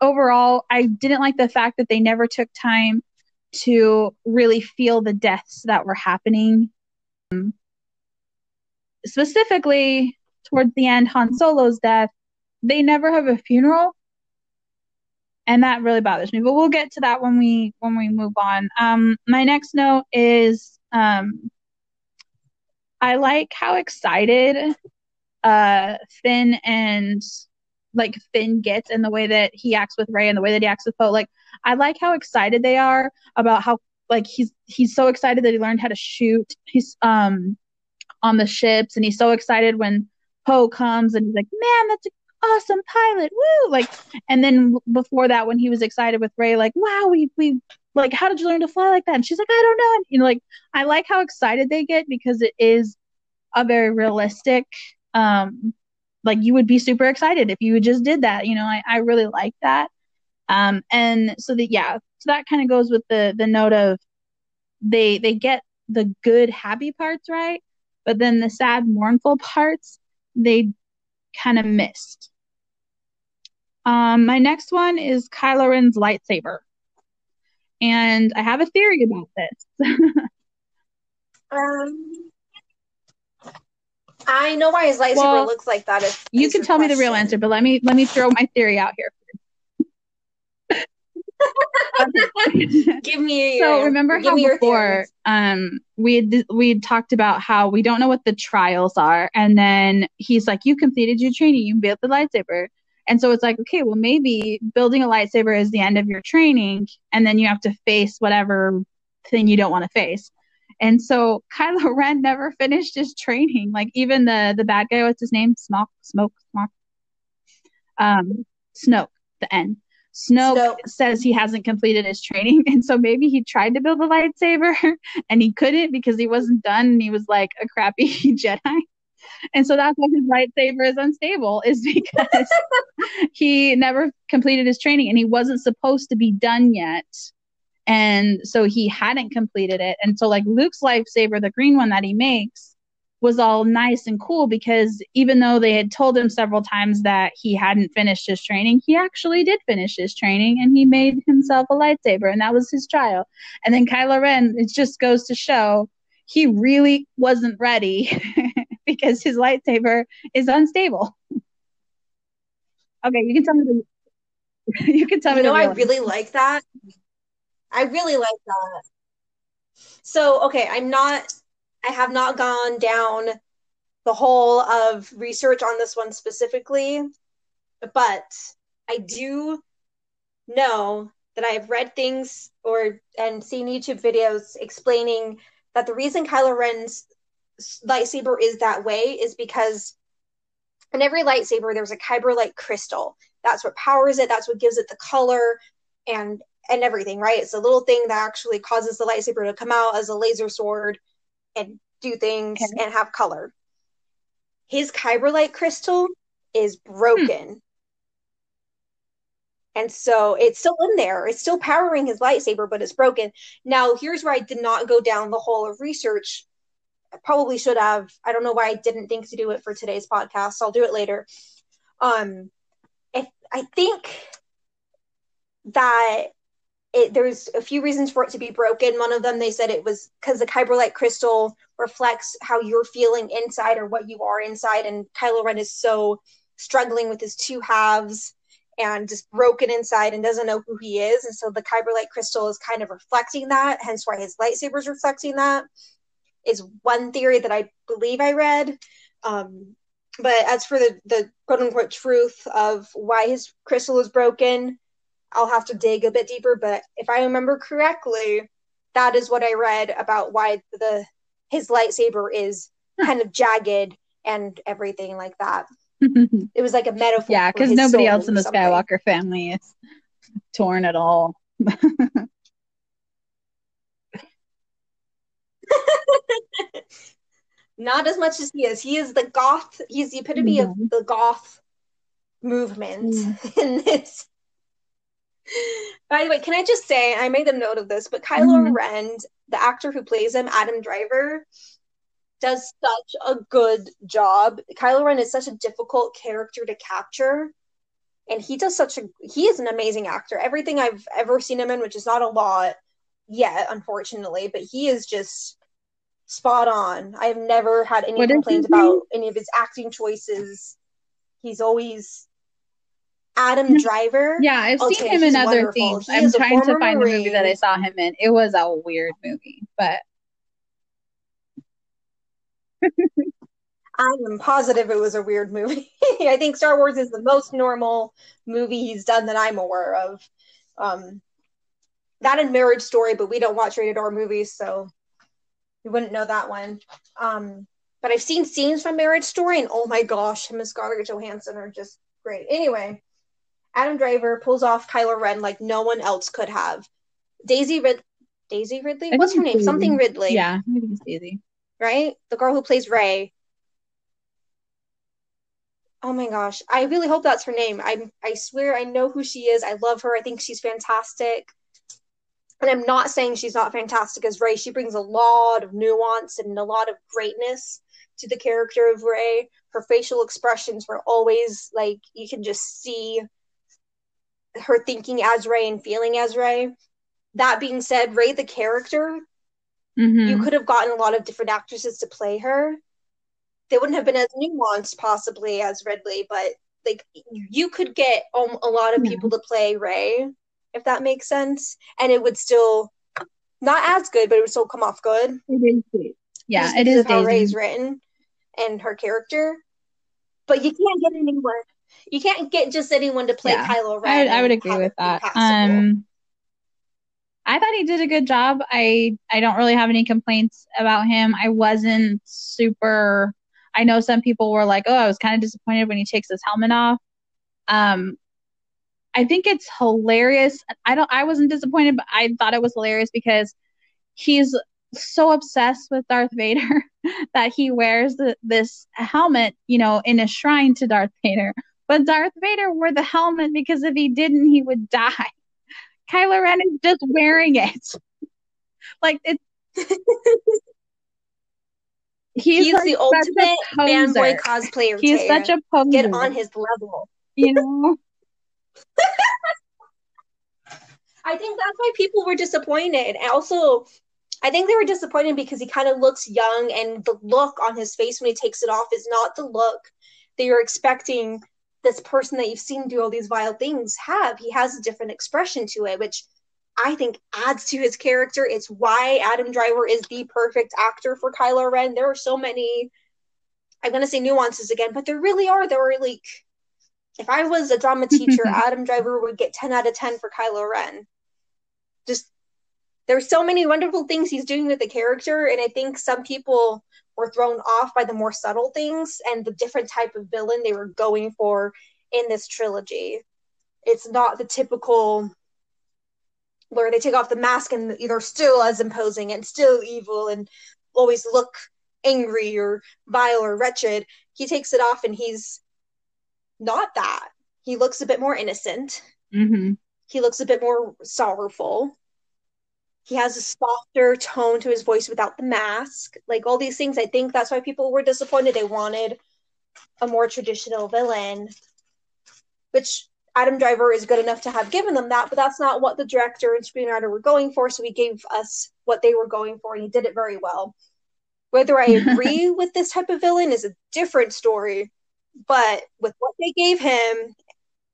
overall, I didn't like the fact that they never took time to really feel the deaths that were happening. Um, specifically, towards the end, Han Solo's death, they never have a funeral, and that really bothers me. But we'll get to that when we when we move on. Um, my next note is um, I like how excited uh, Finn and like Finn gets and the way that he acts with Rey and the way that he acts with Poe. Like I like how excited they are about how like he's he's so excited that he learned how to shoot. He's um on the ships and he's so excited when Poe comes and he's like, "Man, that's an awesome pilot." Woo! Like and then before that when he was excited with rey like, "Wow, we we like how did you learn to fly like that?" And she's like, "I don't know." And, you know like I like how excited they get because it is a very realistic um like you would be super excited if you just did that you know i, I really like that. Um and so that yeah so that kind of goes with the the note of they they get the good happy parts right? But then the sad mournful parts they kind of missed. Um my next one is Kylo Ren's lightsaber. And i have a theory about this. Um I know why his lightsaber well, looks like that. If you can tell question. me the real answer, but let me let me throw my theory out here. give me so remember how before um we we talked about how we don't know what the trials are and then he's like you completed your training you built the lightsaber and so it's like okay well maybe building a lightsaber is the end of your training and then you have to face whatever thing you don't want to face and so Kylo Ren never finished his training. Like even the the bad guy, what's his name? Smoke, Smoke, Smoke. Um, Snoke, the N. Snoke, Snoke says he hasn't completed his training, and so maybe he tried to build a lightsaber and he couldn't because he wasn't done. And he was like a crappy Jedi. And so that's why his lightsaber is unstable, is because he never completed his training and he wasn't supposed to be done yet and so he hadn't completed it. And so, like Luke's lightsaber, the green one that he makes, was all nice and cool because even though they had told him several times that he hadn't finished his training, he actually did finish his training and he made himself a lightsaber, and that was his trial. And then Kylo Ren, it just goes to show he really wasn't ready because his lightsaber is unstable. okay, you can tell me the. You can tell you me. No, I really like that I really like that. So, okay, I'm not, I have not gone down the whole of research on this one specifically, but I do know that I've read things or and seen YouTube videos explaining that the reason Kylo Ren's lightsaber is that way is because in every lightsaber there's a kyber light crystal. That's what powers it. That's what gives it the color and and everything, right? It's a little thing that actually causes the lightsaber to come out as a laser sword and do things okay. and have color. His kyberlite crystal is broken. Hmm. And so it's still in there. It's still powering his lightsaber, but it's broken. Now, here's where I did not go down the whole of research. I probably should have. I don't know why I didn't think to do it for today's podcast. I'll do it later. Um, if I think that it, there's a few reasons for it to be broken. One of them, they said it was because the kyberlite crystal reflects how you're feeling inside or what you are inside. And Kylo Ren is so struggling with his two halves and just broken inside and doesn't know who he is. And so the kyberlite crystal is kind of reflecting that, hence why his lightsaber is reflecting that. Is one theory that I believe I read. Um, but as for the, the quote unquote truth of why his crystal is broken, I'll have to dig a bit deeper, but if I remember correctly, that is what I read about why the his lightsaber is kind of jagged and everything like that. it was like a metaphor. Yeah, because nobody else in the something. Skywalker family is torn at all. Not as much as he is. He is the goth. He's the epitome mm-hmm. of the goth movement mm. in this by the way, can I just say I made a note of this, but Kylo mm-hmm. Ren, the actor who plays him, Adam Driver, does such a good job. Kylo Ren is such a difficult character to capture and he does such a he is an amazing actor. Everything I've ever seen him in, which is not a lot yet, unfortunately, but he is just spot on. I have never had any What complaints about any of his acting choices. He's always Adam Driver. Yeah, I've Okay, seen him in other wonderful. things. He I'm trying to find the movie that I saw him in. It was a weird movie, but I am positive it was a weird movie. I think Star Wars is the most normal movie he's done that I'm aware of. Um, that and Marriage Story, but we don't watch rated R movies, so we wouldn't know that one. Um, but I've seen scenes from Marriage Story, and oh my gosh, him and Scarlett Johansson are just great. Anyway, Adam Driver pulls off Kylo Ren like no one else could have. Daisy Rid- Daisy Ridley? I What's her name? it's Something Ridley. yeah, think it's easy. right? The girl who plays Rey. Oh my gosh. I really hope that's her name. I I swear I know who she is. I love her. I think she's fantastic. And I'm not saying she's not fantastic as Rey. She brings a lot of nuance and a lot of greatness to the character of Rey. Her facial expressions were always like you can just see her thinking as Rey and feeling as Rey. That being said, Rey the character hmm you could have gotten a lot of different actresses to play her. They wouldn't have been as nuanced, possibly, as Ridley, but like you could get um, a lot of Yeah. people to play Rey, if that makes sense, and it would still not as good, but it would still come off good. It is Yeah, it is. it because is how Rey's written and her character. But you can't get anyone. You can't get just anyone to play Yeah, Kylo Ren. I would, I would agree with that. Um, I thought he did a good job. I I don't really have any complaints about him. I wasn't super. I know some people were like, "Oh, I was kind of disappointed when he takes his helmet off." Um, I think it's hilarious. I don't. I wasn't disappointed, but I thought it was hilarious because he's so obsessed with Darth Vader that he wears the, this helmet, you know, in a shrine to Darth Vader. But Darth Vader wore the helmet because if he didn't, he would die. Kylo Ren is just wearing it. Like it's he's, He's like the ultimate fanboy cosplayer. He's such a poser. Get on his level. you know. I think that's why people were disappointed. And also, I think they were disappointed because he kind of looks young, and the look on his face when he takes it off is not the look that you're expecting this person that you've seen do all these vile things have. He has a different expression to it, which I think adds to his character. It's why Adam Driver is the perfect actor for Kylo Ren. There are so many, I'm going to say nuances again, but there really are. There are like, if I was a drama teacher, Adam Driver would get 10 out of 10 for Kylo Ren. Just, there's so many wonderful things he's doing with the character, and I think some people were thrown off by the more subtle things and the different type of villain they were going for in this trilogy. It's not the typical where they take off the mask and they're still as imposing and still evil and always look angry or vile or wretched. He takes it off and he's not that. He looks a bit more innocent. hmm He looks a bit more sorrowful. He has a softer tone to his voice without the mask. Like all these things, I think that's why people were disappointed. They wanted a more traditional villain, which Adam Driver is good enough to have given them that, but that's not what the director and screenwriter were going for. So he gave us what they were going for, and he did it very well. Whether I agree with this type of villain is a different story, but with what they gave him,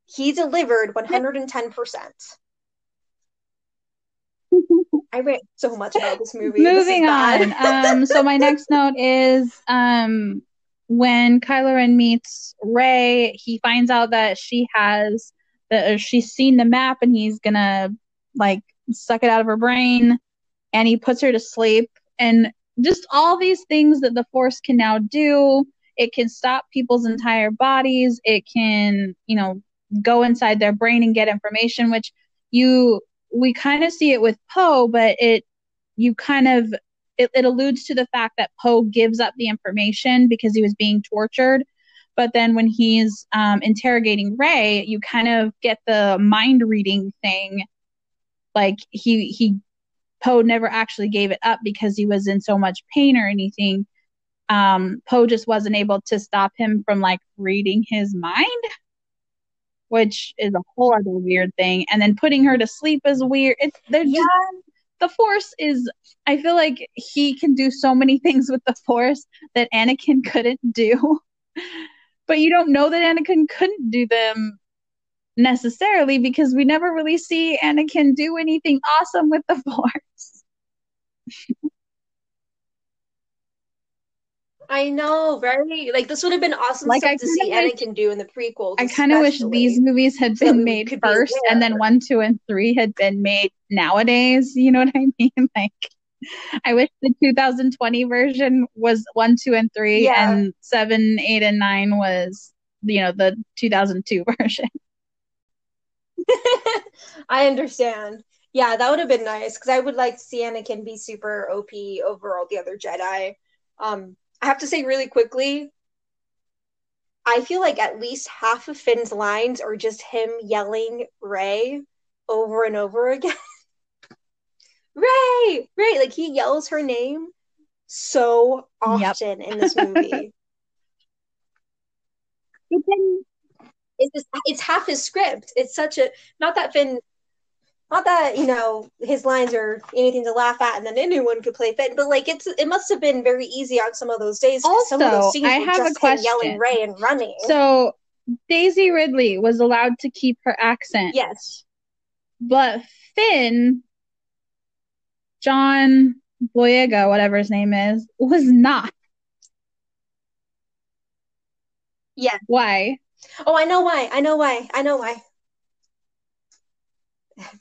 he delivered 110%. I read so much about this movie. Moving bad. on. Um, so my next note is um, when Kylo Ren meets Rey, he finds out that she has that she's seen the map and he's gonna like suck it out of her brain, and he puts her to sleep, and just all these things that the Force can now do. It can stop people's entire bodies. It can, you know, go inside their brain and get information, which you we kind of see it with Poe, but it you kind of it, it alludes to the fact that Poe gives up the information because he was being tortured. But then when he's um, interrogating Rey, you kind of get the mind reading thing. Like he he Poe never actually gave it up because he was in so much pain or anything. Um, Poe just wasn't able to stop him from like reading his mind. Which is a whole other weird thing. And then putting her to sleep is weird. It's they're Yeah. just the force is I feel like he can do so many things with the force that Anakin couldn't do. But you don't know that Anakin couldn't do them necessarily because we never really see Anakin do anything awesome with the force. I know, right? Like this would have been awesome Like, stuff I to see wish- Anakin do in the prequels. I kind of wish these movies had been we made could be first and then one, two, and three had been made nowadays. You know what I mean? Like, I wish the 2020 version was one, two, and three, Yeah. and seven, eight, and nine was, you know, the 2002 version. I understand. Yeah, that would have been nice because I would like to see Anakin be super OP over all the other Jedi. Um, I have to say really quickly, I feel like at least half of Finn's lines are just him yelling Rey over and over again. Rey, Rey, like he yells her name so Yep. often in this movie. It's it's half his script. It's such a not that Finn, not that you know his lines are anything to laugh at, and then anyone could play Finn. But like it's it must have been very easy on some of those days. 'cause some of Also, those scenes I have a question. yelling. Rey and running. So, Daisy Ridley was allowed to keep her accent, yes, but Finn, John Boyega, whatever his name is, was not. yeah. Why? Oh, I know why. I know why. I know why.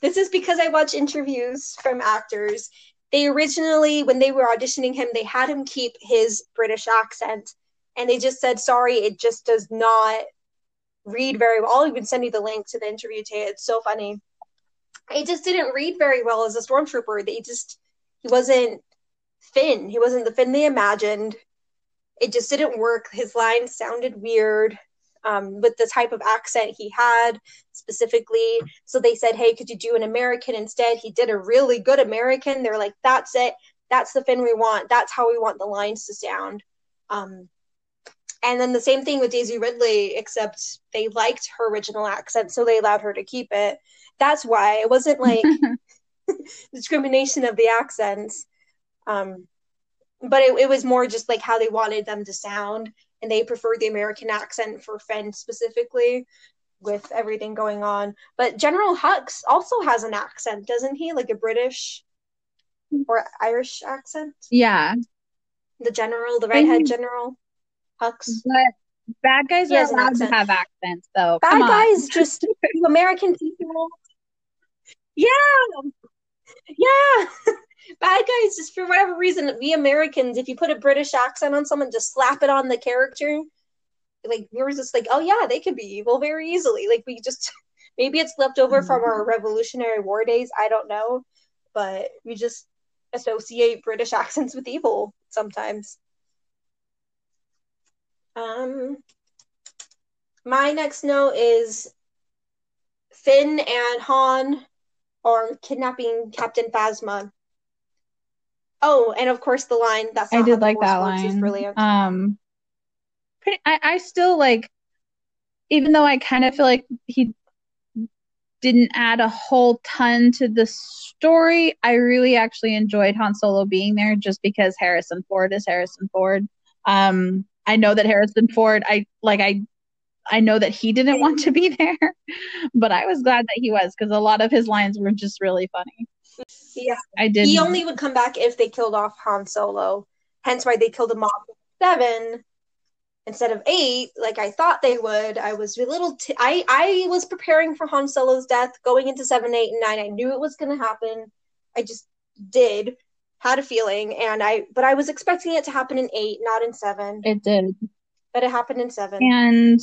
This is because I watch interviews from actors. They originally, when they were auditioning him, they had him keep his British accent, and they just said, "Sorry, it just does not read very well." I'll even send you the link to the interview. Tay. It's so funny. It just didn't read very well as a stormtrooper. They just he wasn't Finn. He wasn't the Finn they imagined. It just didn't work. His lines sounded weird um, with the type of accent he had specifically. So they said, "Hey, could you do an American instead?" He did a really good American. They're like, "That's it. That's the Finn we want. That's how we want the lines to sound." Um, and then the same thing with Daisy Ridley, except they liked her original accent, so they allowed her to keep it. That's why it wasn't like discrimination of the accents. Um, but it, it was more just like how they wanted them to sound and they preferred the American accent for Finn specifically with everything going on. But General Hux also has an accent, doesn't he? Like a British or Irish accent? Yeah, The general, the redhead Mhm. general Hux. but bad guys are allowed to have accents, though. Bad Come on. guys just American people. Yeah. Yeah. Bad guys just for whatever reason, we Americans, if you put a British accent on someone, just slap it on the character. Like we were just like, oh yeah, they could be evil very easily. Like we just maybe it's left over from our Revolutionary War days. I don't know, but we just associate British accents with evil sometimes. Um, my next note is Finn and Han are kidnapping Captain Phasma. Oh, and of course the line that's I did like that line. brilliant. Um, pretty, I, I still like, even though I kind of feel like he didn't add a whole ton to the story, I really actually enjoyed Han Solo being there just because Harrison Ford is Harrison Ford. Um, I know that Harrison Ford, I like, I, I know that he didn't want to be there, but I was glad that he was because a lot of his lines were just really funny. Yeah. I did. He only would come back if they killed off Han Solo. Hence why they killed him off in seven instead of eight, like I thought they would. I was a little. T- I I was preparing for Han Solo's death going into seven, eight, and nine. I knew it was going to happen. I just did had a feeling, and I but I was expecting it to happen in eight, not in seven. It did, But it happened in seven. and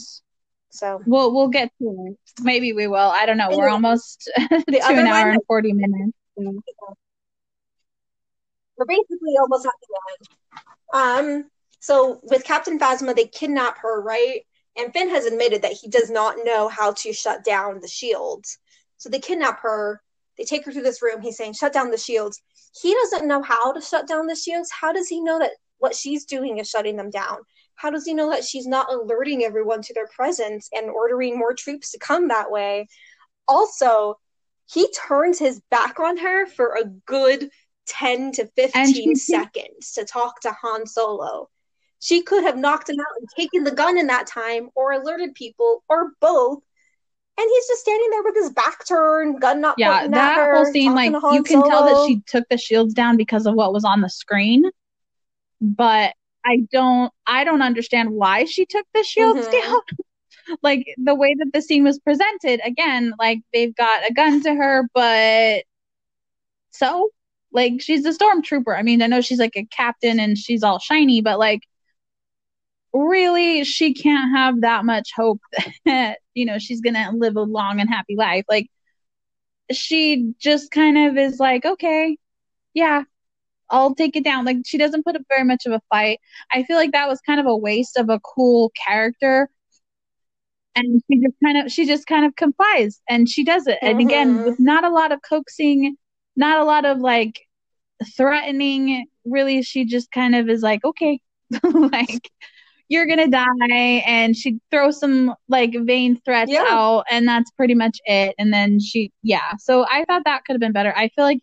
So we'll we'll get to it. Maybe we will. I don't know. We're almost to the an hour one- and forty minutes. We're basically almost at the end. Um, so with Captain Phasma, they kidnap her, right? And Finn has admitted that he does not know how to shut down the shields. So they kidnap her. They take her to this room. He's saying, "Shut down the shields." He doesn't know how to shut down the shields. How does he know that what she's doing is shutting them down? how does he know that she's not alerting everyone to their presence and ordering more troops to come that way? Also, he turns his back on her for a good 10 to 15 seconds to talk to Han Solo. She could have knocked him out and taken the gun in that time or alerted people or both. And he's just standing there with his back turned, gun not yeah, that at her. whole scene, like talking to Han you can tell that she took the shields down because of what was on the screen, but I don't, I don't understand why she took the shields Mhm. down. Like the way that the scene was presented, again, like they've got a gun to her, but so, like she's a stormtrooper. I mean, I know she's like a captain and she's all shiny, but like really she can't have that much hope that you know she's gonna live a long and happy life. Like she just kind of is like okay yeah i'll take it down. Like she doesn't put up very much of a fight. I feel like that was kind of a waste of a cool character and she just kind of she just kind of complies and she does it. And again Mhm. with not a lot of coaxing not a lot of like threatening really she just kind of is like okay like you're gonna die and she throws some like vain threats Yeah. out and that's pretty much it. And then she yeah. So i thought that could have been better. I feel like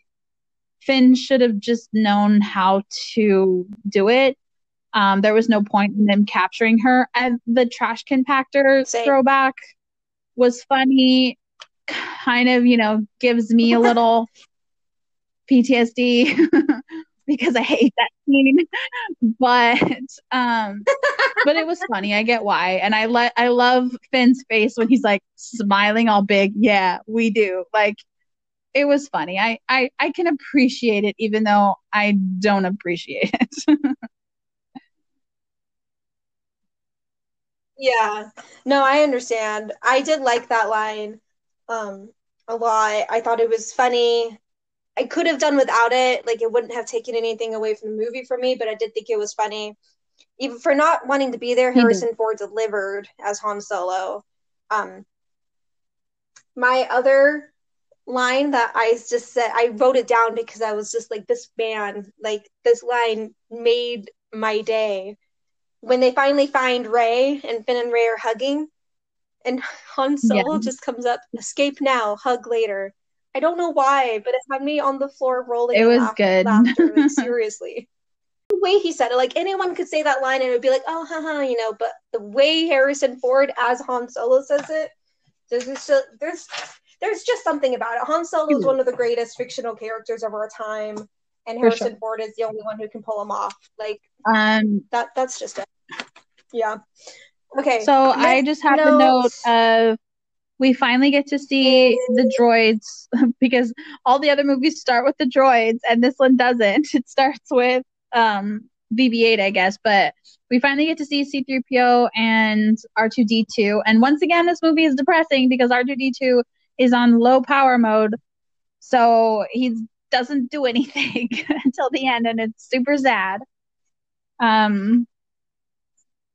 finn should have just known how to do it um there was no point in them capturing her and the trash compactor Same. throwback was funny kind of you know gives me a little ptsd because i hate that scene but um but it was funny. I get why, and I let I love Finn's face when he's like smiling all big. Yeah, we do. Like it was funny. I I I can appreciate it, even though I don't appreciate it. Yeah. No, I understand. I did like that line um a lot. I thought it was funny. I could have done without it. Like it wouldn't have taken anything away from the movie for me, but I did think it was funny. Even for not wanting to be there, He did. Harrison Ford delivered as Han Solo. Um my other line that I just said I wrote it down because I was just like this man, like this line made my day when they finally find Rey and Finn and Rey are hugging, and Han Solo Yeah. just comes up, escape now, hug later. I don't know why, but it had me on the floor rolling. It was laugh- good. Laughter, like seriously. The way he said it, like anyone could say that line and it would be like, oh, haha, you know. But the way Harrison Ford as Han Solo says it, there's just a, there's there's just something about it. Han Solo is one of the greatest fictional characters of our time, and For Harrison sure. Ford is the only one who can pull him off. Like Um. that that's just it. Yeah. Okay. So I just have the note of we finally get to see the droids because all the other movies start with the droids and this one doesn't. It starts with um BB-8, I guess, but we finally get to see C-3PO and R2D2. And once again, this movie is depressing because R2D2 is on low power mode, so he doesn't do anything until the end, and it's super sad. Um,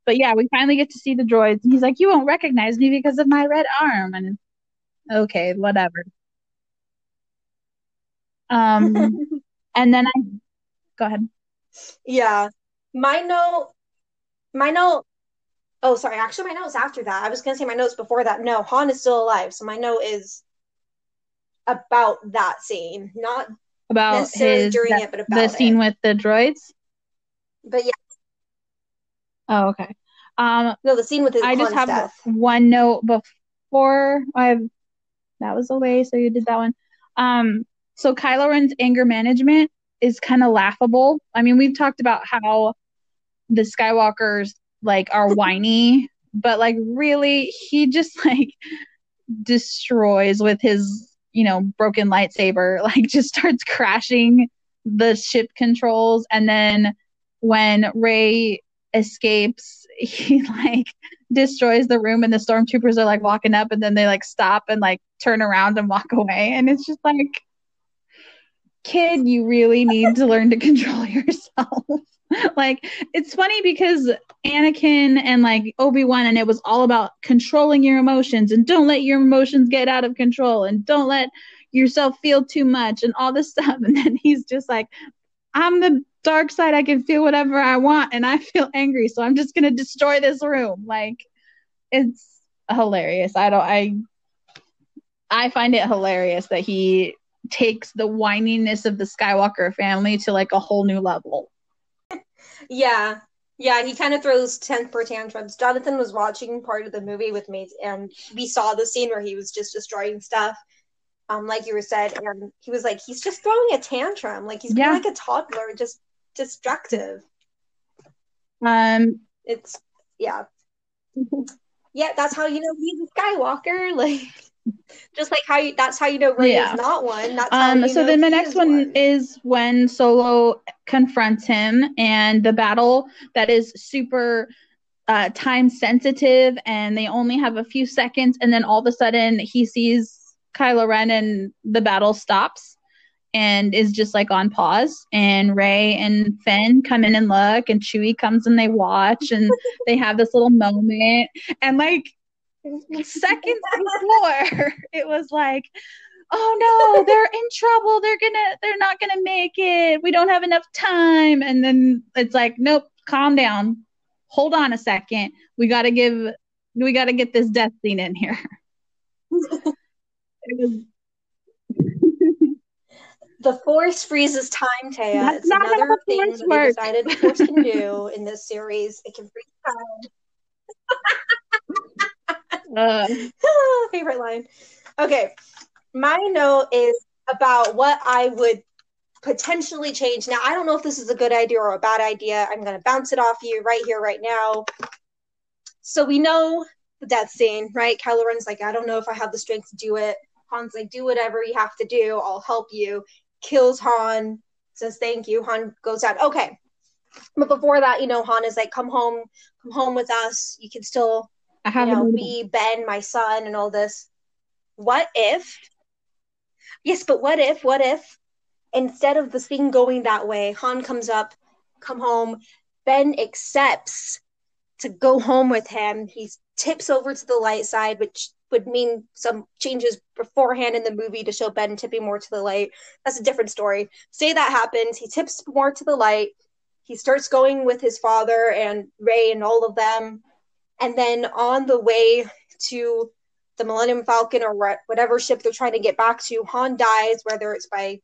but yeah, we finally get to see the droids, and he's like, "You won't recognize me because of my red arm," and okay, whatever. Um, and then I go ahead. yeah. My note my note oh sorry, actually my note's after that. I was gonna say my notes before that. No, Han is still alive, so my note is about that scene. Not About necessarily his during the, it, but about the scene it. with the droids. But yeah, Oh, okay. Um, no, the scene with his I just have death. one note before I have that was away, so you did that one. Um, so Kylo Ren's anger management is kind of laughable. I mean, we've talked about how the Skywalkers like are whiny, but like really, he just like destroys with his you know broken lightsaber. Like just starts crashing the ship controls, and then when Rey escapes, he like destroys the room and the stormtroopers are like walking up and then they like stop and like turn around and walk away. And it's just like kid you really need to learn to control yourself. Like it's funny because Anakin and like Obi-Wan and it was all about controlling your emotions and don't let your emotions get out of control and don't let yourself feel too much and all this stuff. And then he's just like I'm the dark side, I can feel whatever I want, and I feel angry, so I'm just gonna destroy this room. Like, it's hilarious. I don't. I I find it hilarious that he takes the whininess of the Skywalker family to like a whole new level. Yeah. Yeah, he kind of throws temper tantrums. Jonathan was watching part of the movie with me, and we saw the scene where he was just destroying stuff, um, like you were said, and he was like, he's just throwing a tantrum, like he's yeah. like a toddler, just destructive. Um, it's yeah, yeah. That's how you know he's a Skywalker, like just like how you, that's how you know Rey yeah. is not one. That's um. so then the next one, one is when Solo confronts him, and the battle that is super uh, time sensitive, and they only have a few seconds, and then all of a sudden he sees Kylo Ren, and the battle stops and is just like on pause. And rey and Finn come in and look, and Chewie comes and they watch, and they have this little moment. And like seconds before, it was like, oh no, they're in trouble. They're gonna, they're not gonna make it. We don't have enough time. And then it's like, nope, calm down. Hold on a second. We gotta give, we gotta get this death scene in here. it was the force freezes time, Taia. That's it's another thing that they decided the force can do in this series. It can freeze time. uh. Favorite line. Okay, my note is about what I would potentially change. Now, I don't know if this is a good idea or a bad idea. I'm going to bounce it off you right here, right now. So we know the death scene, right? Kylo Ren's like, I don't know if I have the strength to do it. Han's like, do whatever you have to do. I'll help you kills Han, says thank you. Han goes out. Okay. But before that, you know, Han is like, come home, come home with us. You can still I have you know, be Ben, my son, and all this. What if? Yes, but what if, what if instead of the thing going that way, Han comes up, come home, Ben accepts to go home with him. He tips over to the light side, which would mean some changes beforehand in the movie to show Ben tipping more to the light. That's a different story. Say that happens, he tips more to the light. He starts going with his father and Rey and all of them. And then on the way to the Millennium Falcon or whatever ship they're trying to get back to, Han dies, whether it's by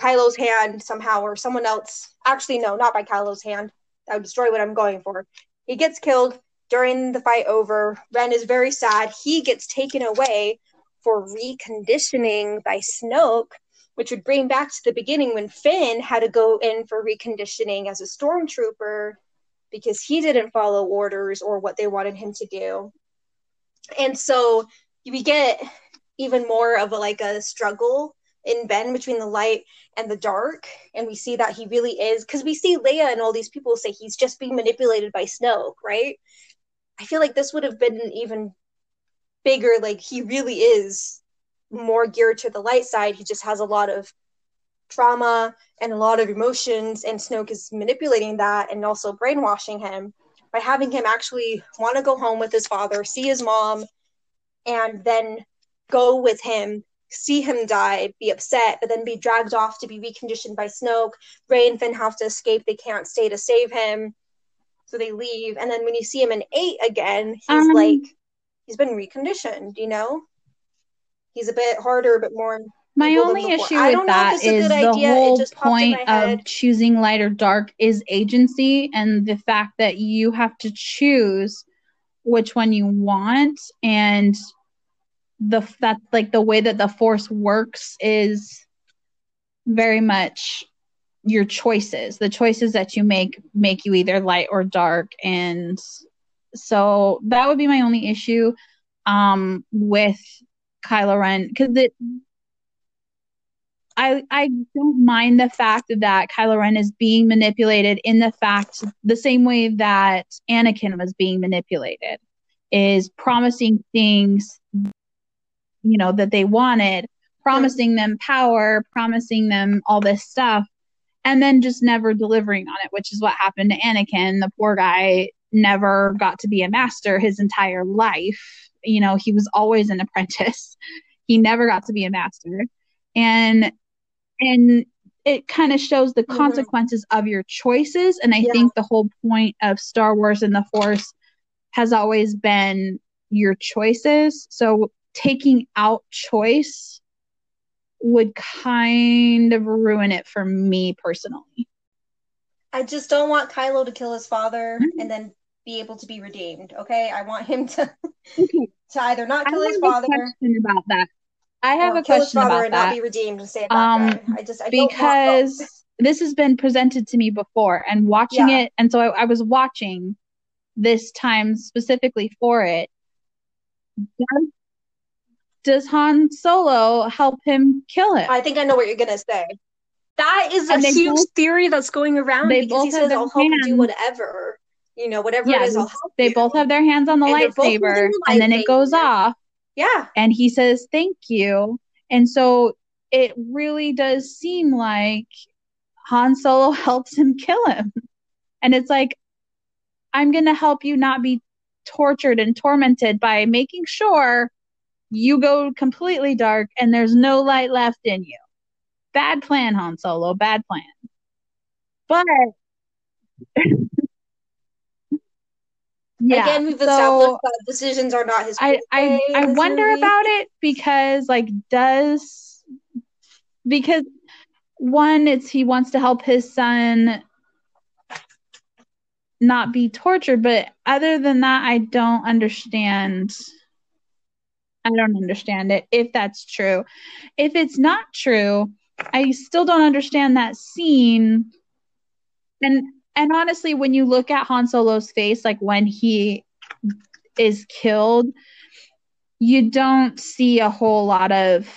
Kylo's hand somehow or someone else. Actually, no, not by Kylo's hand. That would destroy what I'm going for. He gets killed during the fight over, Ren is very sad. He gets taken away for reconditioning by Snoke, which would bring back to the beginning when Finn had to go in for reconditioning as a stormtrooper because he didn't follow orders or what they wanted him to do. And so we get even more of a, like a struggle in Ben between the light and the dark, and we see that he really is because we see Leia and all these people say he's just being manipulated by Snoke, right? I feel like this would have been even bigger. Like he really is more geared to the light side. He just has a lot of trauma and a lot of emotions, and Snoke is manipulating that and also brainwashing him by having him actually want to go home with his father, see his mom, and then go with him, see him die, be upset, but then be dragged off to be reconditioned by Snoke. Rey and Finn have to escape. They can't stay to save him so they leave and then when you see him in eight again he's um, like he's been reconditioned you know? He's a bit harder but more my only issue with that is the idea. whole point of choosing light or dark is agency and the fact that you have to choose which one you want and the that like the way that the force works is very much your choices the choices that you make make you either light or dark. And so that would be my only issue um with Kylo Ren because it I I don't mind the fact that Kylo Ren is being manipulated in the fact the same way that Anakin was being manipulated is promising things you know that they wanted promising them power promising them all this stuff and then just never delivering on it, which is what happened to Anakin. The poor guy never got to be a master his entire life. You know, he was always an apprentice. He never got to be a master. And and it kind of shows the Mhm. consequences of your choices and i Yeah. think the whole point of star wars and the force has always been your choices so taking out choice would kind of ruin it for me personally I just don't want Kylo to kill his father Mhm. and then be able to be redeemed. Okay, I want him to okay to either not kill his have a father question about that i have a kill his question father about and not be redeemed and say Um. I just I because this has been presented to me before and watching Yeah. it and so I, I was watching this time specifically for it does, does han solo help him kill him I think I know what you're gonna say. That is a And they huge both- theory that's going around they because he both have says, "I'll help you do whatever." You know, whatever Yeah, it is, I'll help they you. both have their hands on the And they're both holding lightsaber the and then it goes off Yeah, and he says thank you and so it really does seem like han solo helps him kill him and it's like i'm going to help you not be tortured and tormented by making sure you go completely dark and there's no light left in you bad plan han solo bad plan but yeah Again, we've so- established that decisions are not his. I I I wonder movie. about it because like does because one it's he wants to help his son not be tortured but other than that I don't understand I don't understand it if that's true. If it's not true, I still don't understand that scene. And and honestly, when you look at Han Solo's face, like when he is killed, you don't see a whole lot of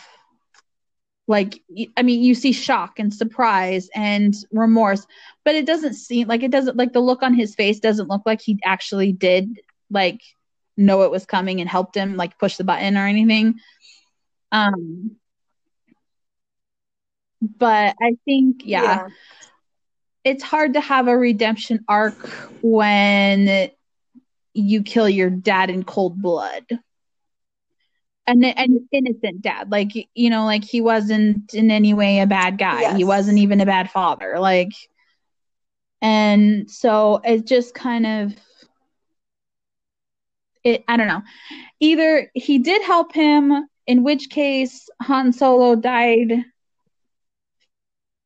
like i mean, you see shock and surprise and remorse, but it doesn't seem like it doesn't like the look on his face doesn't look like he actually did like know it was coming and helped him like push the button or anything. Um but I think yeah, it's hard to have a redemption arc when you kill your dad in cold blood. And an innocent dad, like you know, like he wasn't in any way a bad guy. He wasn't even a bad father. Like, and so it just kind of, it. I don't know. Either he did help him, in which case Han Solo died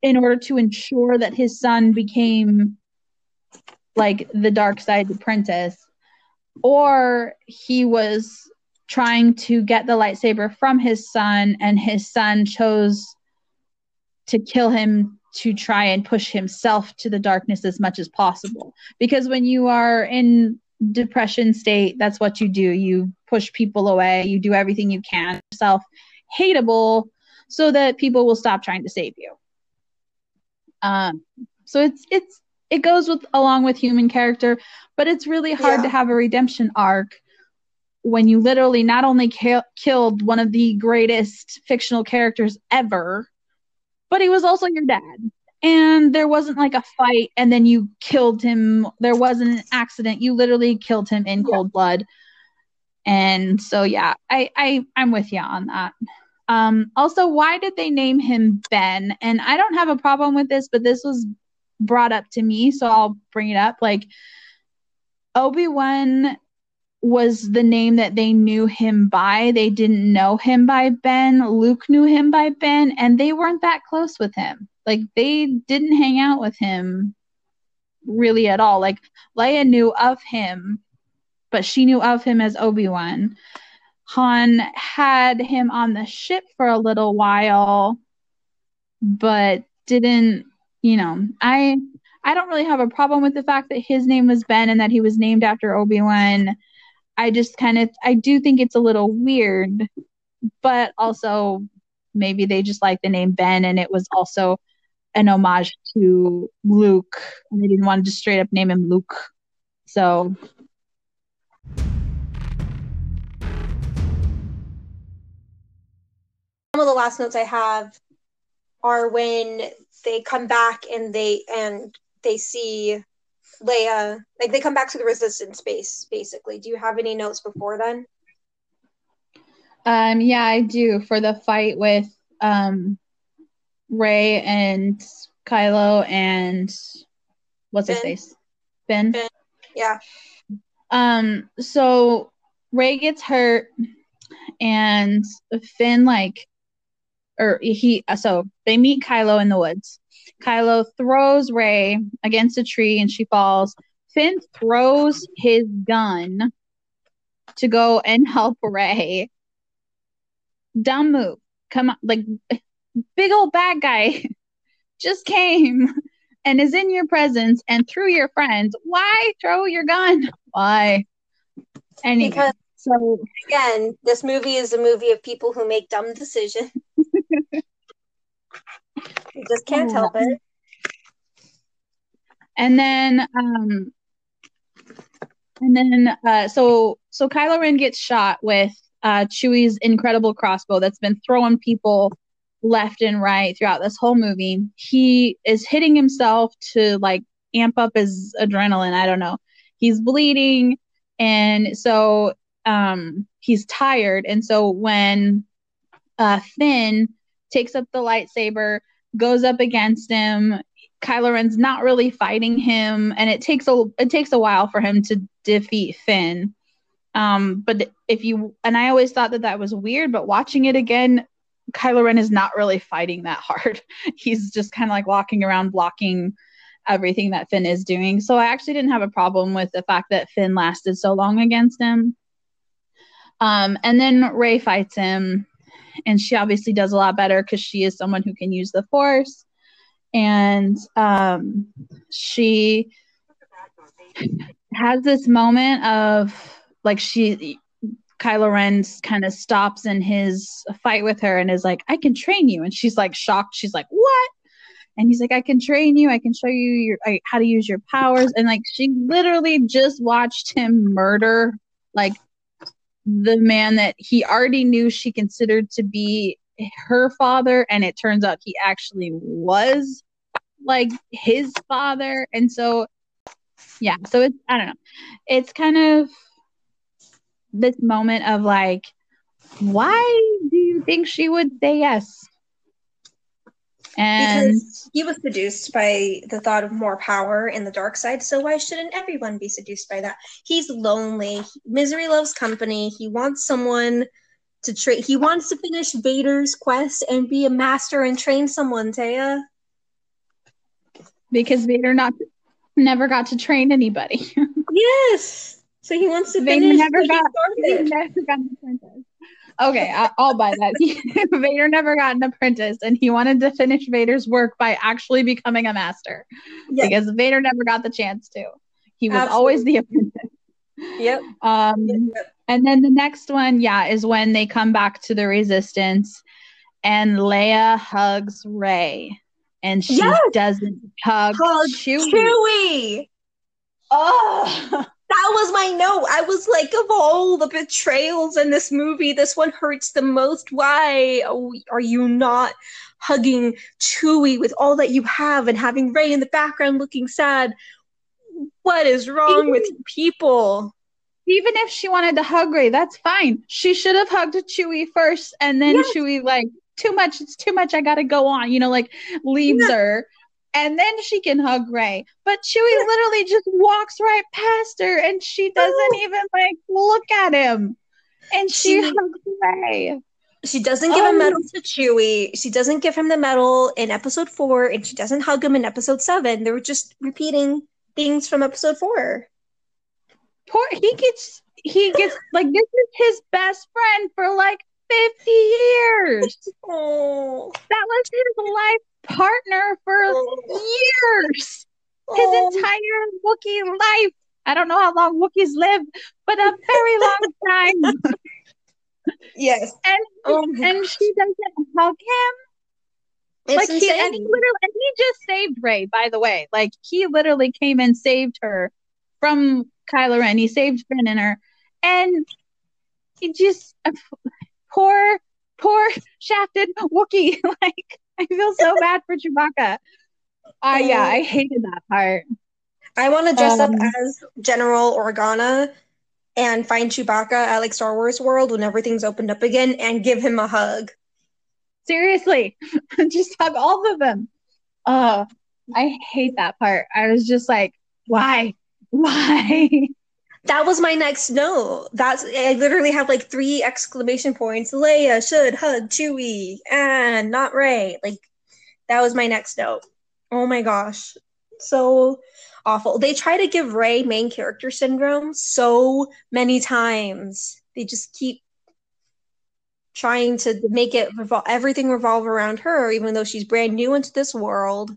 in order to ensure that his son became like the dark side apprentice, or he was trying to get the lightsaber from his son and his son chose to kill him to try and push himself to the darkness as much as possible because when you are in depression state that's what you do. You push people away. You do everything you can. Yourself hateable so that people will stop trying to save you. Um so it's it's it goes with along with human character but it's really hard Yeah. to have a redemption arc when you literally not only ki- killed one of the greatest fictional characters ever but he was also your dad and there wasn't like a fight and then you killed him. There wasn't an accident. You literally killed him in Yeah. cold blood. And so yeah i i i'm with you on that. Um also why did they name him ben? And i don't have a problem with this but this was brought up to me so i'll bring it up. Like obi-wan was the name that they knew him by. They didn't know him by ben. Luke knew him by ben and they weren't that close with him. Like they didn't hang out with him really at all. Like leia knew of him but she knew of him as obi-wan. Han had him on the ship for a little while but didn't you know i i don't really have a problem with the fact that his name was ben and that he was named after obi-wan i just kind of i do think it's a little weird but also maybe they just like the name ben and it was also an homage to luke. And they didn't want to just straight up name him luke. So Some of the last notes I have are when they come back and they and they see Leia, like they come back to the resistance base, basically. Do you have any notes before then? Um, yeah, I do for the fight with um Rey and Kylo and what's his face? Finn. Finn. Yeah. Um, so Rey gets hurt and Finn like or he so they meet Kylo in the woods. Kylo throws Rey against a tree and she falls. Finn throws his gun to go and help Rey. Dumb move. Come on, like big old bad guy just came and is in your presence and through your friends. Why throw your gun? Why? Anyway, Because- so Again, this movie is a movie of people who make dumb decisions. you just can't help it. and then um and then uh so so Kylo Ren gets shot with uh Chewie's incredible crossbow that's been throwing people left and right throughout this whole movie. He is hitting himself to like amp up his adrenaline. I don't know. He's bleeding and so um he's tired and so when uh Finn takes up the lightsaber, goes up against him, Kylo Ren's not really fighting him, and it takes a it takes a while for him to defeat Finn. Um, but if you and I always thought that that was weird, but watching it again, Kylo Ren is not really fighting that hard. He's just kind of like walking around blocking everything that Finn is doing. So I actually didn't have a problem with the fact that Finn lasted so long against him. Um, and then Rey fights him, and she obviously does a lot better because she is someone who can use the Force and um, she has this moment of like she Kylo Ren kind of stops in his fight with her and is like, "I can train you," and she's like shocked. She's like, "What?" And he's like, "I can train you. I can show you your how to use your powers." And like she literally just watched him murder like the man that he already knew she considered to be her father and it turns out he actually was like his father. And so yeah so it's i don't know. It's kind of this moment of like why do you think she would say yes and Because he was seduced by the thought of more power in the dark side, so why shouldn't everyone be seduced by that? He's lonely. Misery loves company. He wants someone to train. He wants to finish Vader's quest and be a master and train someone, Taia. because vader not never got to train anybody Yes. So he wants to Vader finish never he got- started. never got apprentice. Okay, I, I'll buy that. Vader never got an apprentice, and he wanted to finish Vader's work by actually becoming a master Yes. because Vader never got the chance to. He was Absolutely. always the apprentice. Yep. Um, Yep. and then the next one, yeah, is when they come back to the Resistance, and Leia hugs Rey, and she Yes! doesn't hug, Hug Chewie. Chewie. Oh, That was my note. I was like, of all the betrayals in this movie, this one hurts the most. Why are you not hugging Chewie with all that you have and having Rey in the background looking sad? What is wrong with people? even if she wanted to hug Rey, that's fine. She should have hugged Chewie first, and then Yes. Chewie like too much. It's too much. I gotta go on. You know, like leaves Yeah. her, and then she can hug Rey. But Chewie literally just walks right past her, and she doesn't No. even like look at him, and she, She- hugs Rey. She doesn't give Oh. a medal to Chewie. She doesn't give him the medal in episode four, and she doesn't hug him in episode seven. They were just repeating things from episode four. Poor he gets he gets like this is his best friend for like fifty years. Oh, That was his life partner for years. his Oh. entire Wookiee life. I don't know how long Wookiees live, but a very long time. yes. And Oh and she doesn't hug him. It's like he and he literally and he just saved Rey, by the way. Like he literally came and saved her from Kylo Ren. He saved Finn and her. And he just poor, poor shafted Wookiee. like I feel so bad for Chewbacca. Uh yeah, I hated that part. I want to dress Um, up as General Organa and find Chewbacca at like Star Wars World when everything's opened up again and give him a hug. Seriously, just hug all of them. Oh, I hate that part. I was just like, why? Why? That was my next note. That's I literally have like three exclamation points. Leia should hug Chewie and not Rey. Like that was my next note. Oh my gosh. So awful. They try to give Rey main character syndrome so many times. They just keep trying to make it revol- everything revolve around her, even though she's brand new into this world.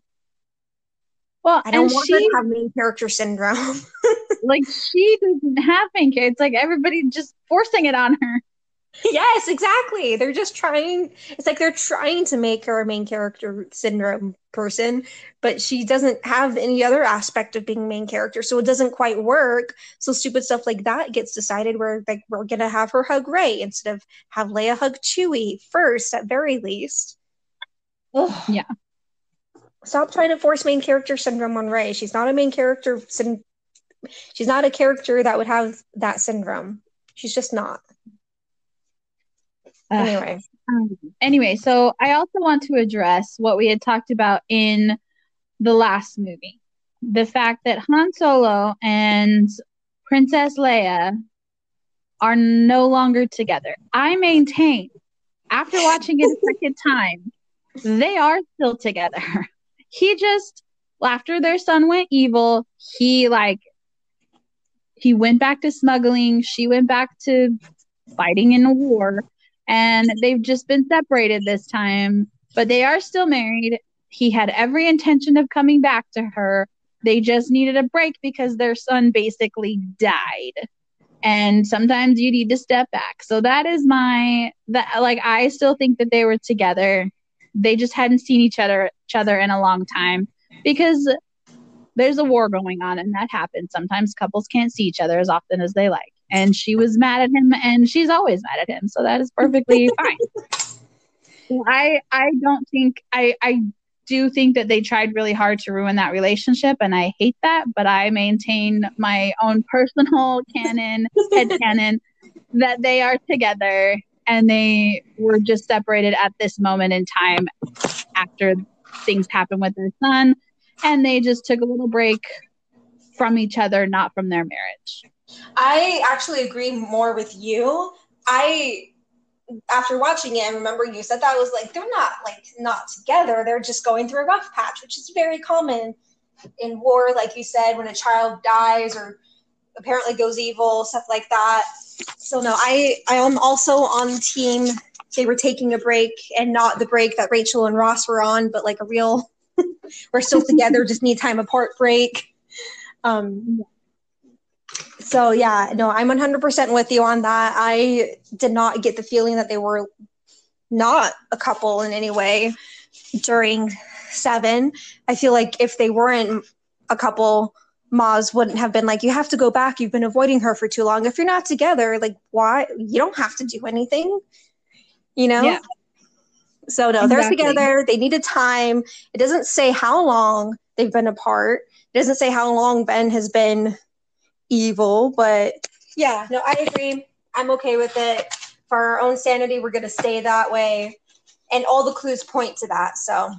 Well, I don't and want she her to have main character syndrome. like she doesn't have main character. It's like everybody just forcing it on her. yes, exactly. They're just trying. It's like they're trying to make her a main character syndrome person, but she doesn't have any other aspect of being main character, so it doesn't quite work. So stupid stuff like that gets decided where like we're gonna have her hug Rey instead of have Leia hug Chewie first, at very least. Ugh. Yeah. Stop trying to force main character syndrome on Rey. She's not a main character. Syn- she's not a character that would have that syndrome. She's just not. Ugh. Anyway, Um, anyway, so I also want to address what we had talked about in the last movie. The fact that Han Solo and Princess Leia are no longer together. I maintain, after watching it a second time, they are still together. He just, after their son went evil, he like, he went back to smuggling. She went back to fighting in a war and they've just been separated this time, but they are still married. He had every intention of coming back to her. They just needed a break because their son basically died. And sometimes you need to step back. So that is my that like I still think that they were together. They just hadn't seen each other each other in a long time because there's a war going on and that happens. Sometimes couples can't see each other as often as they like. And she was mad at him and she's always mad at him. So that is perfectly fine. I i don't think i i do think that they tried really hard to ruin that relationship and i hate that but i maintain my own personal canon head canon that they are together and they were just separated at this moment in time after things happened with their son and they just took a little break from each other not from their marriage I actually agree more with you. I after watching it and remember you said that I was like they're not like not together they're just going through a rough patch which is very common in war like you said when a child dies or apparently goes evil stuff like that. So no i i am also on team they were taking a break and not the break that rachel and ross were on but like a real we're still together just need time apart break. Um so yeah no i'm 100% with you on that. I did not get the feeling that they were not a couple in any way during seven. I feel like if they weren't a couple Maz wouldn't have been like, you have to go back. You've been avoiding her for too long. If you're not together, like, why? You don't have to do anything, you know? Yeah. So, no, Exactly. they're together. They needed time. It doesn't say how long they've been apart. It doesn't say how long Ben has been evil, but yeah, no, I agree. I'm okay with it. For our own sanity, we're going to stay that way. And all the clues point to that. So,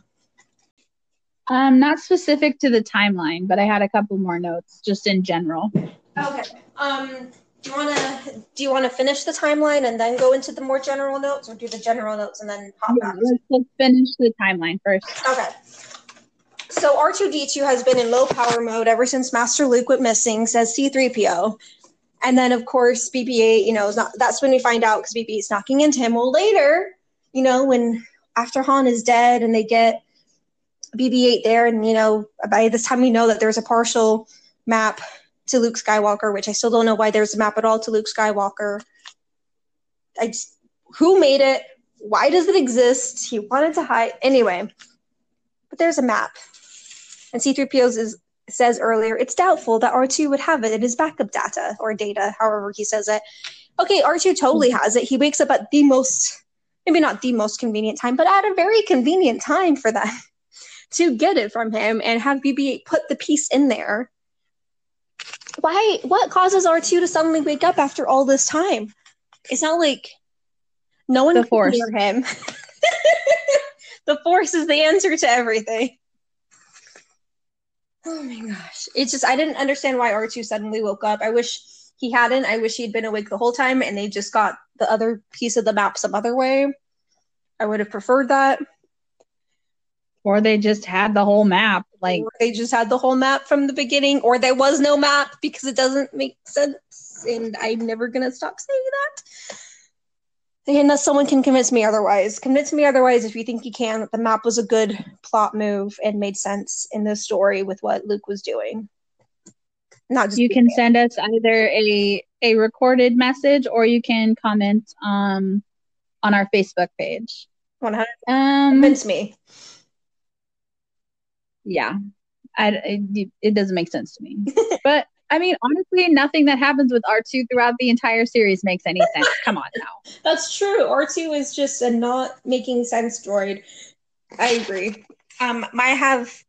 Um, not specific to the timeline, but I had a couple more notes just in general. Okay. Um, do you want to do you want to finish the timeline and then go into the more general notes, or do the general notes and then hop Yeah, back? let's, let's finish the timeline first. Okay. So R2D2 has been in low power mode ever since Master Luke went missing, says C3PO. And then, of course, BB-8, you know, is not, that's when we find out because BB-8's knocking into him. Well, later, you know, when after Han is dead and they get BB-8 there, and you know, by this time we know that there's a partial map to Luke Skywalker, which I still don't know why there's a map at all to Luke Skywalker. I just, who made it? Why does it exist? He wanted to hide anyway. But there's a map, and C-3PO is, says earlier it's doubtful that R2 would have it in his backup data or data, however he says it. Okay, R2 totally has it. He wakes up at the most, maybe not the most convenient time, but at a very convenient time for them to get it from him and have BB-8 put the piece in there. Why? What causes R2 to suddenly wake up after all this time? It's not like no one The can Force. hear him. the force is the answer to everything. Oh my gosh. It's just I didn't understand why R2 suddenly woke up. I wish he hadn't. I wish he'd been awake the whole time and they just got the other piece of the map some other way. I would have preferred that. Or they just had the whole map. Like or they just had the whole map from the beginning, or there was no map because it doesn't make sense. And I'm never gonna stop saying that. Unless someone can convince me otherwise. Convince me otherwise if you think you can that the map was a good plot move and made sense in the story with what Luke was doing. Not just you can send us either a a recorded message or you can comment um on our Facebook page. 100 um, convince me yeah, I, it, it doesn't make sense to me. but I mean, honestly, nothing that happens with R2 throughout the entire series makes any sense. Come on now. That's true. R2 is just a not making sense droid. I agree. Um, I have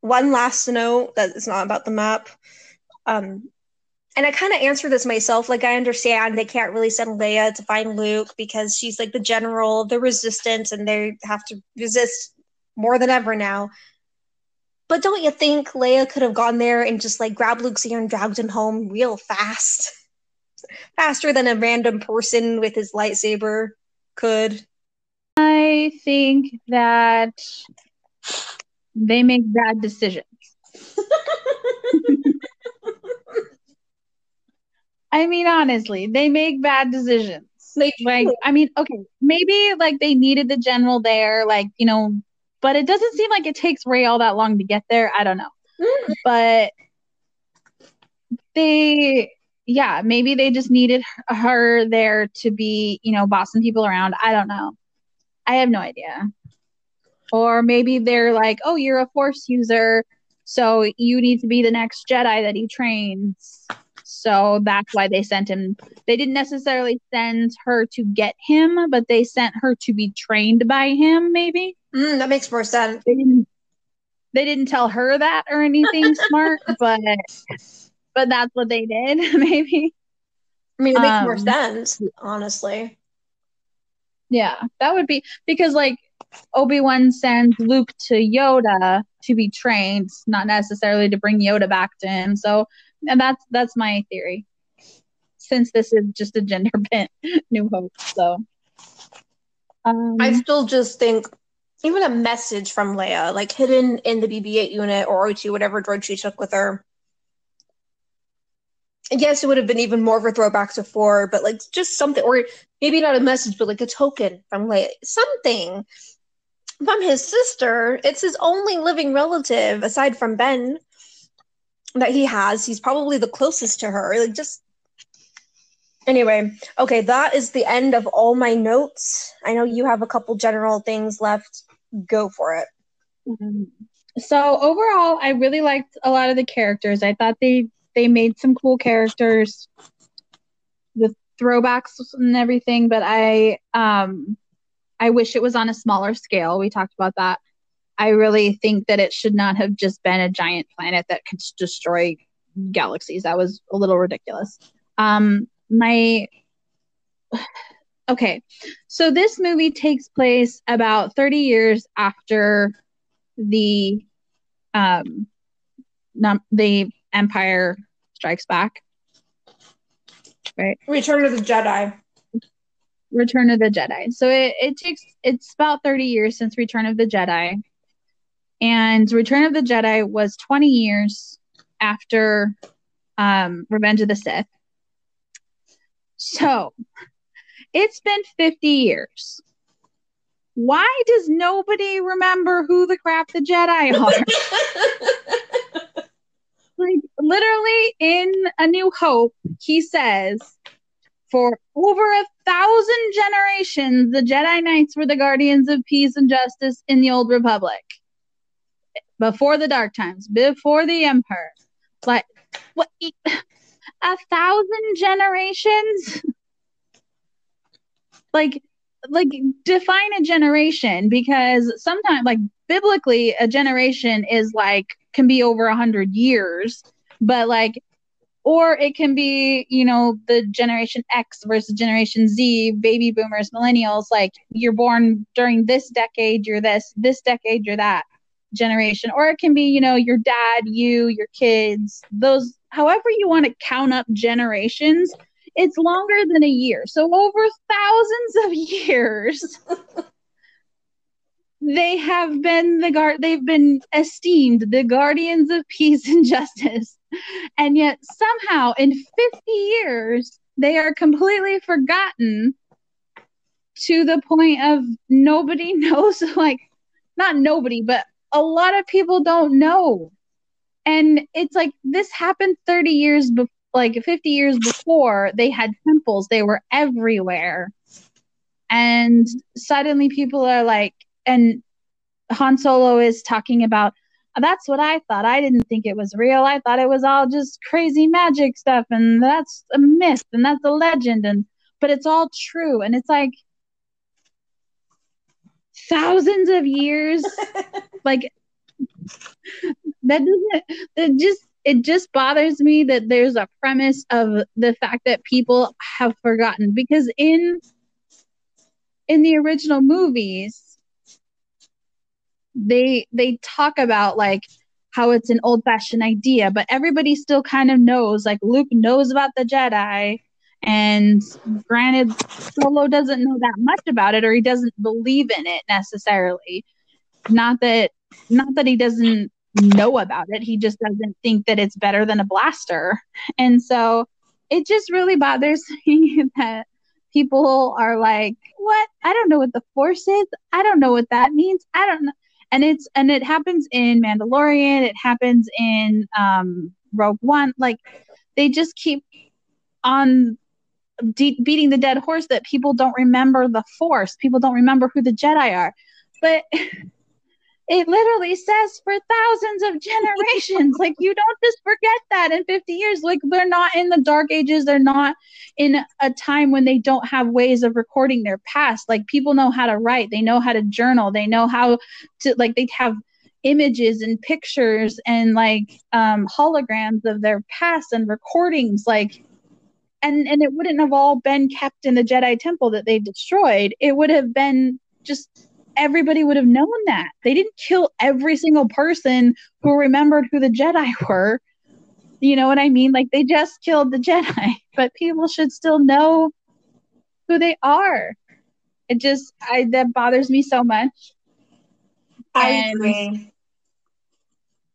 one last note that is not about the map. Um, and I kind of answer this myself. Like, I understand they can't really send Leia to find Luke because she's like the general of the resistance and they have to resist more than ever now. But don't you think Leia could have gone there and just like grabbed Luke's ear and dragged him home real fast? Faster than a random person with his lightsaber could. I think that they make bad decisions. I mean, honestly, they make bad decisions. They like, I mean, okay, maybe like they needed the general there, like you know, but it doesn't seem like it takes Rey all that long to get there. I don't know. Mm. But they yeah, maybe they just needed her there to be, you know, bossing people around. I don't know. I have no idea. Or maybe they're like, "Oh, you're a force user, so you need to be the next Jedi that he trains." So that's why they sent him. They didn't necessarily send her to get him, but they sent her to be trained by him, maybe. Mm, that makes more sense. They didn't, they didn't tell her that or anything smart, but but that's what they did, maybe. I mean, it makes um, more sense, honestly. Yeah, that would be because like Obi-Wan sends Luke to Yoda to be trained, not necessarily to bring Yoda back to him. So, and that's that's my theory. Since this is just a gender bent New Hope, so um, I still just think even a message from Leia, like hidden in the BB-8 unit or R2, whatever droid she took with her. Yes, it would have been even more of a throwback to four, but like just something, or maybe not a message, but like a token from Leia, something from his sister. It's his only living relative aside from Ben that he has. He's probably the closest to her. Like just anyway, okay, that is the end of all my notes. I know you have a couple general things left go for it. Mm-hmm. So overall, I really liked a lot of the characters. I thought they they made some cool characters with throwbacks and everything, but I um I wish it was on a smaller scale. We talked about that. I really think that it should not have just been a giant planet that could destroy galaxies. That was a little ridiculous. Um my okay, so this movie takes place about 30 years after the um num- the Empire Strikes Back. Right. Return of the Jedi. Return of the Jedi. So it, it takes it's about 30 years since Return of the Jedi. And Return of the Jedi was 20 years after um, Revenge of the Sith. So it's been 50 years. Why does nobody remember who the crap the Jedi are? like literally in A New Hope, he says, for over a thousand generations, the Jedi Knights were the guardians of peace and justice in the Old Republic. Before the Dark Times, before the Empire. Like, what? A thousand generations? Like like define a generation because sometimes like biblically a generation is like can be over a hundred years but like or it can be you know the generation x versus generation z baby boomers millennials like you're born during this decade you're this this decade you're that generation. Or it can be you know your dad you your kids those however you want to count up generations it's longer than a year so over thousands of years. They have been the guard they've been esteemed the guardians of peace and justice. And yet somehow in 50 years they are completely forgotten to the point of nobody knows like not nobody but a lot of people don't know. And it's like this happened 30 years before like 50 years before they had temples they were everywhere and suddenly people are like and Han Solo is talking about that's what I thought. I didn't think it was real. I thought it was all just crazy magic stuff and that's a myth and that's a legend and but it's all true and it's like thousands of years like that doesn't that just it just bothers me that there's a premise of the fact that people have forgotten because in in the original movies they they talk about like how it's an old fashioned idea but everybody still kind of knows like luke knows about the jedi and granted solo doesn't know that much about it or he doesn't believe in it necessarily. Not that not that he doesn't know about it. He just doesn't think that it's better than a blaster. And so it just really bothers me that people are like what? I don't know what the force is. I don't know what that means. I don't know. And it's and it happens in mandalorian. It happens in um rogue one. Like they just keep on de- beating the dead horse that people don't remember the force. People don't remember who the jedi are. But it literally says for thousands of generations. Like you don't just forget that in 50 years. Like they're not in the dark ages. They're not in a time when they don't have ways of recording their past. Like people know how to write. They know how to journal. They know how to like they have images and pictures and like um holograms of their past and recordings. Like and and it wouldn't have all been kept in the jedi temple that they destroyed. It would have been just everybody would have known that. They didn't kill every single person who remembered who the Jedi were. You know what I mean? Like they just killed the Jedi, but people should still know who they are. It just I that bothers me so much. I and agree.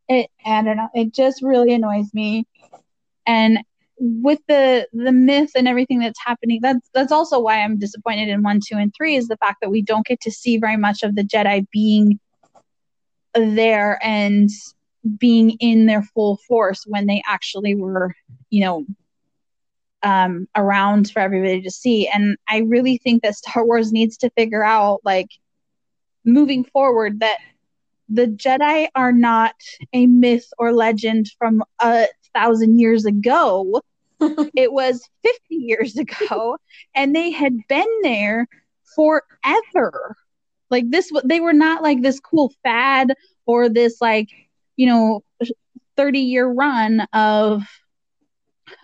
It I don't know. It just really annoys me. And with the the myth and everything that's happening that's that's also why i'm disappointed in one two and three is the fact that we don't get to see very much of the jedi being there and being in their full force when they actually were you know um around for everybody to see. And i really think that star wars needs to figure out like moving forward that the jedi are not a myth or legend from a thousand years ago. it was 50 years ago, and they had been there forever. Like this, they were not like this cool fad or this like, you know, 30 year run of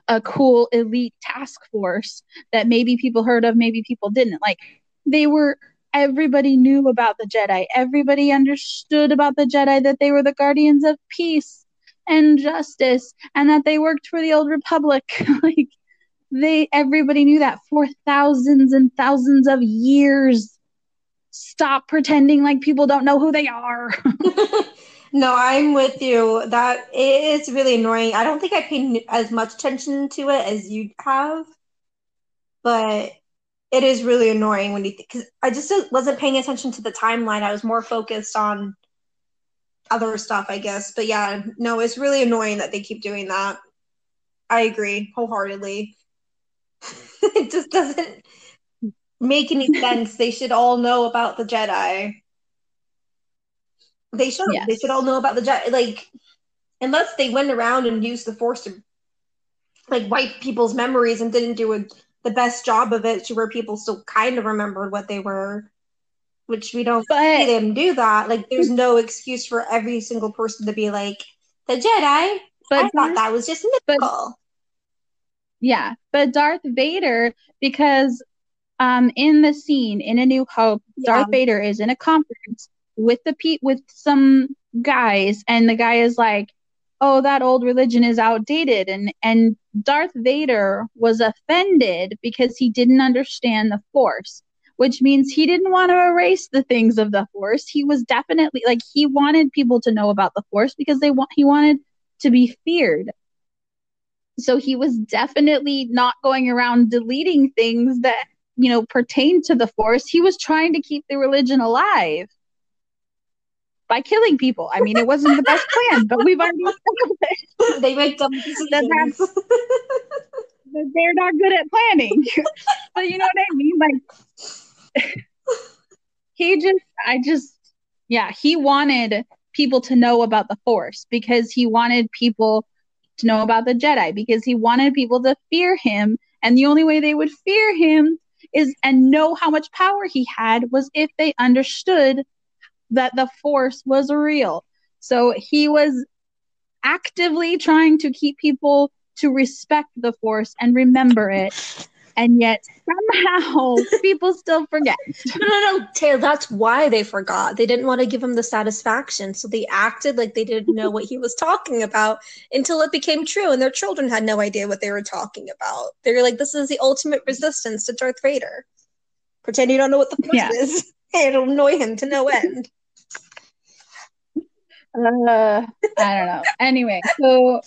a cool elite task force that maybe people heard of, maybe people didn't. Like they were everybody knew about the Jedi. Everybody understood about the Jedi that they were the guardians of peace and justice and that they worked for the old republic. Like they everybody knew that for thousands and thousands of years. Stop pretending like people don't know who they are. No i'm with you. That it's really annoying. I don't think i paid as much attention to it as you have but it is really annoying when you because i just wasn't paying attention to the timeline. I was more focused on other stuff, I guess. But yeah, no, it's really annoying that they keep doing that. I agree wholeheartedly. it just doesn't make any sense. They should all know about the Jedi. They should. Yes. They should all know about the Jedi. Like, unless they went around and used the Force to like wipe people's memories and didn't do a, the best job of it to where people still kind of remembered what they were which we don't but, see them do that. Like, there's no excuse for every single person to be like, the Jedi. But I thought that was just mythical. Yeah, but Darth Vader, because um, in the scene in A New Hope, yeah. Darth Vader is in a conference with the pe- with some guys, and the guy is like, "Oh, that old religion is outdated," and and Darth Vader was offended because he didn't understand the Force, which means he didn't want to erase the things of the Force. He was definitely like he wanted people to know about the Force because they want he wanted to be feared so he was definitely not going around deleting things that, you know, pertain to the force. He was trying to keep the religion alive by killing people. I mean, it wasn't the best plan, but we've already They make dumb decisions. they're not good at planning. but you know what I mean? Like he just I just yeah, he wanted people to know about the force because he wanted people to know about the Jedi because he wanted people to fear him. And the only way they would fear him is and know how much power he had was if they understood that the Force was real. So he was actively trying to keep people to respect the Force and remember it and yet somehow people still forget. No, no, no, Taylor, that's why they forgot. They didn't want to give him the satisfaction. So they acted like they didn't know what he was talking about until it became true, and their children had no idea what they were talking about. They were like, this is the ultimate resistance to Darth Vader. Pretend you don't know what the force yeah. is. It'll annoy him to no end. Uh, I don't know. Anyway, so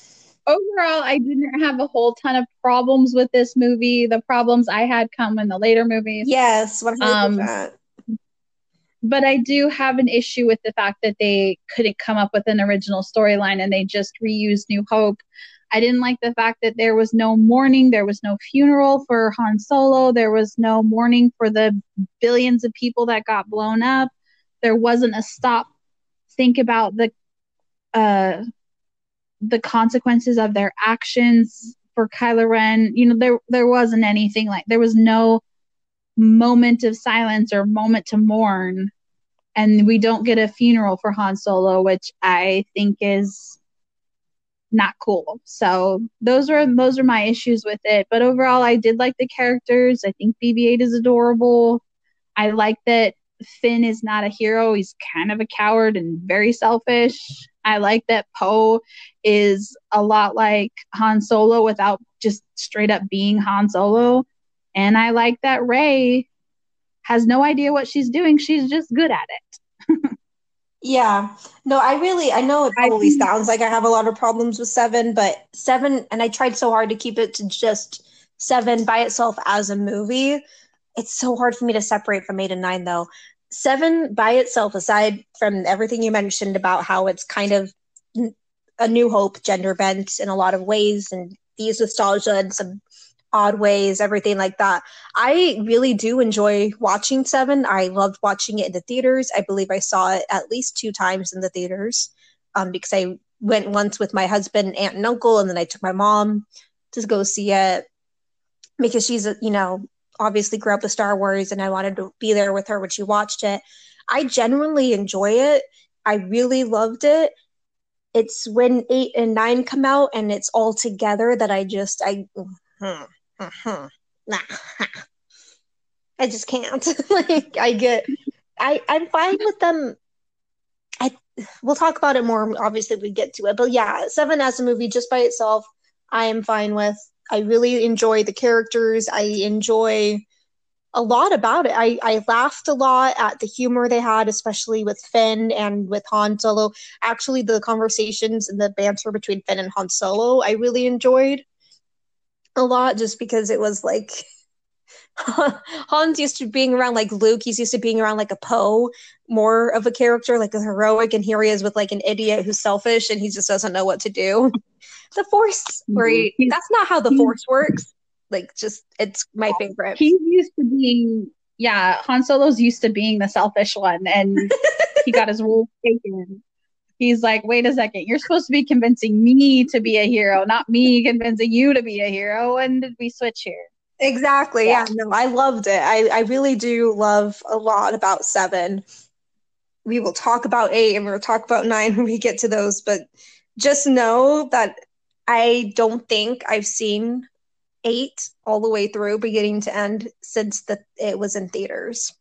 overall, I didn't have a whole ton of problems with this movie. The problems I had come in the later movies. Yes, 100%. Um, but I do have an issue with the fact that they couldn't come up with an original storyline and they just reused New Hope. I didn't like the fact that there was no mourning, there was no funeral for Han Solo, there was no mourning for the billions of people that got blown up. There wasn't a stop think about the uh the consequences of their actions for Kylo Ren. You know, there there wasn't anything like there was no moment of silence or moment to mourn. And we don't get a funeral for Han Solo, which I think is not cool. So those are those are my issues with it. But overall I did like the characters. I think BB-8 is adorable. I like that Finn is not a hero. He's kind of a coward and very selfish. I like that Poe is a lot like Han Solo without just straight up being Han Solo. And I like that Rey has no idea what she's doing. She's just good at it. yeah. No, I really I know it probably I, sounds like I have a lot of problems with 7, but 7 and I tried so hard to keep it to just 7 by itself as a movie. It's so hard for me to separate from 8 and 9 though. Seven by itself, aside from everything you mentioned about how it's kind of a new hope gender bent in a lot of ways and these nostalgia in some odd ways, everything like that. I really do enjoy watching Seven. I loved watching it in the theaters. I believe I saw it at least two times in the theaters um, because I went once with my husband, aunt, and uncle, and then I took my mom to go see it because she's, you know, obviously grew up with Star Wars and I wanted to be there with her when she watched it. I genuinely enjoy it. I really loved it. It's when eight and nine come out and it's all together that I just I I just can't. like I get I I'm fine with them. I we'll talk about it more obviously we get to it. But yeah, seven as a movie just by itself, I am fine with. I really enjoy the characters. I enjoy a lot about it. I, I laughed a lot at the humor they had, especially with Finn and with Han Solo. Actually, the conversations and the banter between Finn and Han Solo, I really enjoyed a lot just because it was like Han's used to being around like Luke. He's used to being around like a Poe, more of a character, like a heroic, and here he is with like an idiot who's selfish and he just doesn't know what to do. the Force, where he, mm-hmm. that's not how the Force works. Like, just it's my favorite. He's used to being, yeah. Han Solo's used to being the selfish one, and he got his rule taken. He's like, wait a second, you're supposed to be convincing me to be a hero, not me convincing you to be a hero. When did we switch here? Exactly. Yeah. yeah. No, I loved it. I, I really do love a lot about seven. We will talk about eight and we'll talk about nine when we get to those, but just know that I don't think I've seen eight all the way through, beginning to end, since the it was in theaters.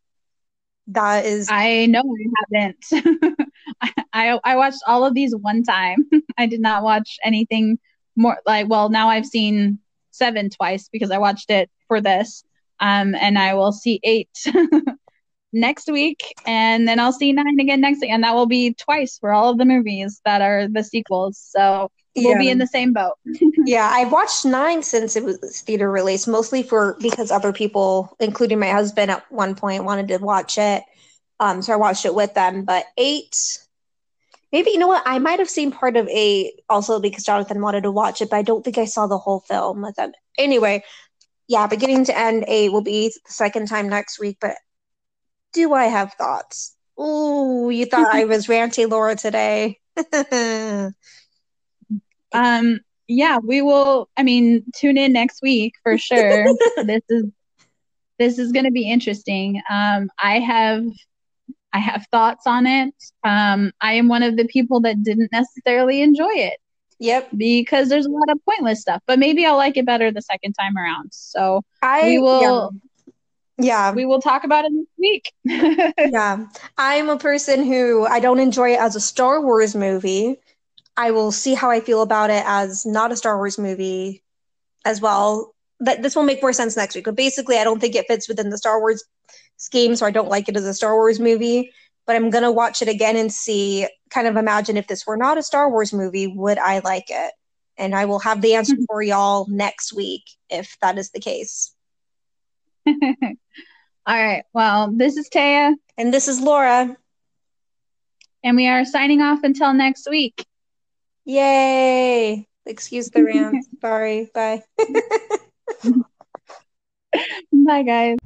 That is, I know I haven't. I I watched all of these one time. I did not watch anything more like well now I've seen seven twice because I watched it for this. Um, and I will see eight next week, and then I'll see nine again next week, and that will be twice for all of the movies that are the sequels. So we'll yeah. be in the same boat. yeah, I've watched nine since it was theater release, mostly for because other people, including my husband, at one point wanted to watch it. Um, so I watched it with them. But eight, maybe you know what? I might have seen part of a also because Jonathan wanted to watch it, but I don't think I saw the whole film with them. Anyway, yeah, beginning to end, eight will be the second time next week. But do I have thoughts? Oh, you thought I was ranty Laura today. um, yeah, we will. I mean, tune in next week for sure. this is this is going to be interesting. Um, I have I have thoughts on it. Um, I am one of the people that didn't necessarily enjoy it. Yep. Because there's a lot of pointless stuff, but maybe I'll like it better the second time around. So I we will. Yeah. Yeah. We will talk about it next week. yeah. I'm a person who I don't enjoy it as a Star Wars movie. I will see how I feel about it as not a Star Wars movie as well. That this will make more sense next week. But basically, I don't think it fits within the Star Wars scheme, so I don't like it as a Star Wars movie. But I'm gonna watch it again and see, kind of imagine if this were not a Star Wars movie, would I like it? And I will have the answer for y'all next week if that is the case. All right. Well, this is Taia. And this is Laura. And we are signing off until next week. Yay! Excuse the rant. Sorry. Bye. Bye, guys.